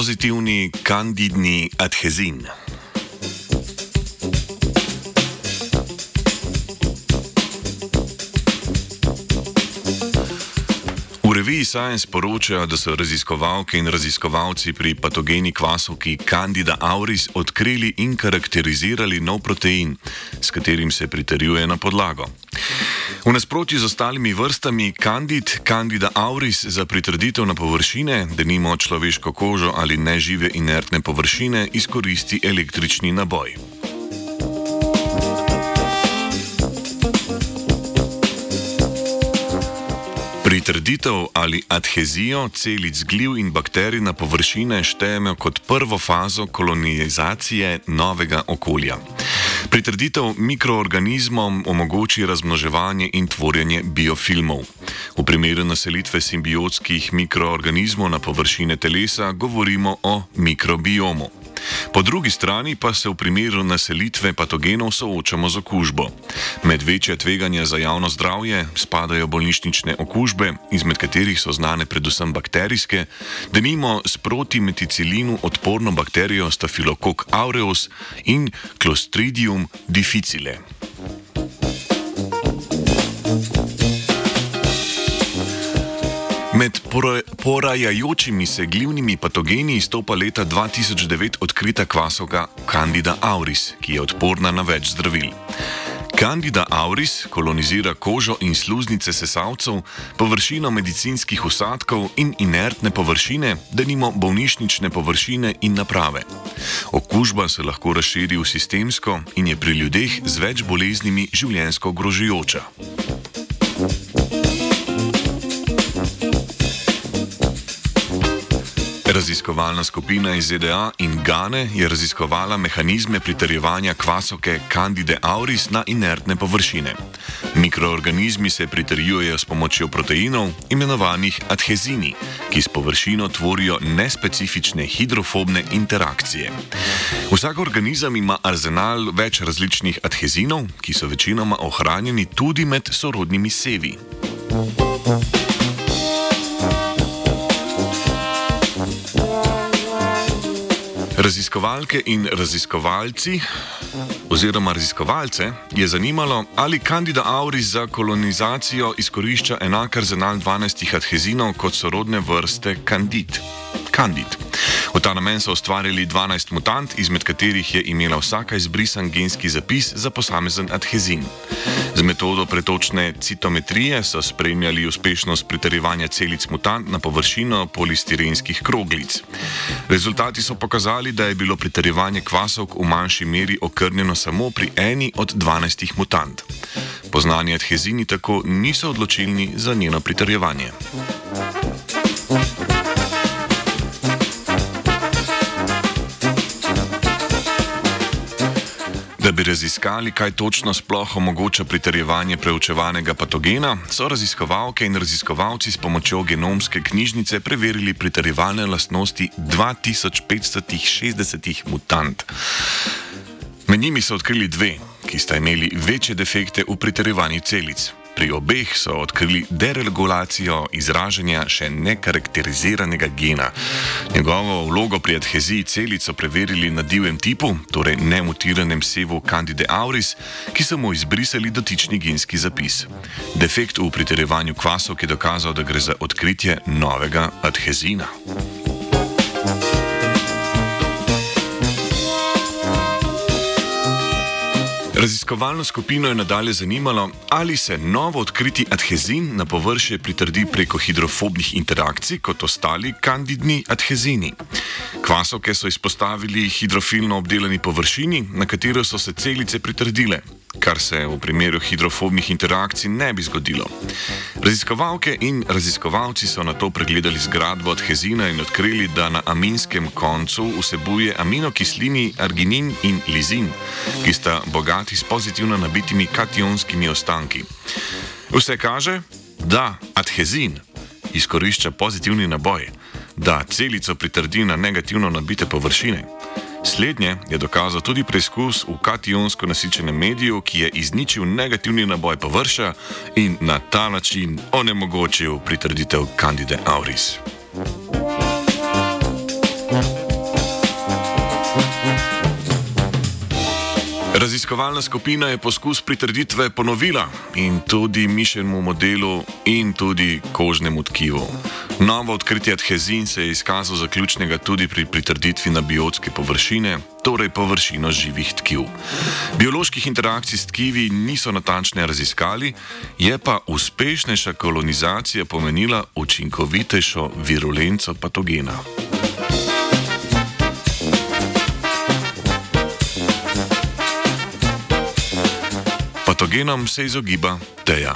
Pozitivni kandidni adhezin. V reviji Science poročajo, da so raziskovalke in raziskovalci pri patogeni kvasovki Candida auris odkrili in karakterizirali nov protein, s katerim se pritrjuje na podlago. V nasprotju z ostalimi vrstami, Candid, Candida auris za pritrditev na površine, da nimo človeško kožo ali nežive inertne površine, izkoristi električni naboj. Pritrditev ali adhezijo celic gliv in bakterij na površine štejemo kot prvo fazo kolonizacije novega okolja. Pritrditev mikroorganizmom omogoči razmnoževanje in tvorjenje biofilmov. V primeru naselitve simbiotskih mikroorganizmov na površine telesa govorimo o mikrobiomu. Po drugi strani pa se v primeru naselitve patogenov soočamo z okužbo. Med večje tveganja za javno zdravje spadajo bolnišnične okužbe, izmed katerih so znane predvsem bakterijske, da nimo s protimeticilinu odporno bakterijo Staphylococcus aureus in Clostridium difficile. Med porajajočimi se glivnimi patogeni izstopa leta 2009 odkrita kvasovka Candida auris, ki je odporna na več zdravil. Candida auris kolonizira kožo in sluznice sesalcev, površino medicinskih usadkov in inertne površine, denimo bolnišnične površine in naprave. Okužba se lahko razširi v sistemsko in je pri ljudeh z več boleznimi življensko grožujoča. Raziskovalna skupina iz ZDA in Gane je raziskovala mehanizme pritrjevanja kvasovke Candide auris na inertne površine. Mikroorganizmi se pritrjujejo s pomočjo proteinov, imenovanih adhezini, ki s površino tvorijo nespecifične hidrofobne interakcije. Vsak organizem ima arzenal več različnih adhezinov, ki so večinoma ohranjeni tudi med sorodnimi sevi. Thank you. Raziskovalke in raziskovalci, oziroma raziskovalce, je zanimalo, ali Candida auris za kolonizacijo izkorišča enak arzenal 12 adhezinov kot sorodne vrste Candid. Candid. V ta namen so ustvarili 12 mutant, izmed katerih je imela vsaka izbrisan genski zapis za posamezen adhezin. Z metodo pretočne citometrije so spremljali uspešnost pritrjevanja celic mutant na površino polistirenskih kroglic. Rezultati so pokazali, da je bilo pritrjevanje kvasovk v manjši meri okrnjeno samo pri eni od 12 mutant. Poznani adhezini tako niso odločilni za njeno pritrjevanje. Da bi raziskali, kaj točno sploh omogoča pritrjevanje preučevanega patogena, so raziskovalke in raziskovalci s pomočjo genomske knjižnice preverili pritrjevalne lastnosti 2560 mutant. Med njimi so odkrili dve, ki sta imeli večje defekte v pritrjevanju celic. Pri obeh so odkrili deregulacijo izražanja še nekarakteriziranega gena. Njegovo vlogo pri adheziji celic so preverili na divjem tipu, torej nemutiranem sevu Candide auris, ki so mu izbrisali dotični genski zapis. Defekt v pritrjevanju kvasov je dokazal, da gre za odkritje novega adhezina. Raziskovalno skupino je nadalje zanimalo, ali se novo odkriti adhezin na površje pritrdi preko hidrofobnih interakcij kot ostali kandidni adhezini. Kvasovke so izpostavili hidrofilno obdelani površini, na katero so se celice pritrdile, kar se v primeru hidrofobnih interakcij ne bi zgodilo. Raziskovalke in raziskovalci so na to pregledali zgradbo adhezina in odkrili, da na aminskem koncu vsebuje aminokislini arginin in lizin, ki sta bogati s pozitivno nabitimi kationskimi ostanki. Vse kaže, da adhezin izkorišča pozitivni naboj, da celico pritrdi na negativno nabite površine. Slednje je dokazal tudi preizkus v kationsko nasičenem mediju, ki je izničil negativni naboj površja in na ta način onemogočil pritrditev Candide auris. Raziskovalna skupina je poskus pritrditve ponovila in tudi mišljenemu modelu in tudi kožnemu tkivu. Novo odkritje adhezin se je izkazalo za ključnega tudi pri pritrditvi na biotske površine, torej površino živih tkiv. Bioloških interakcij s tkivi niso natančne raziskali, je pa uspešnejša kolonizacija pomenila učinkovitejšo virulenco patogena. patogenom se izogiba Teja.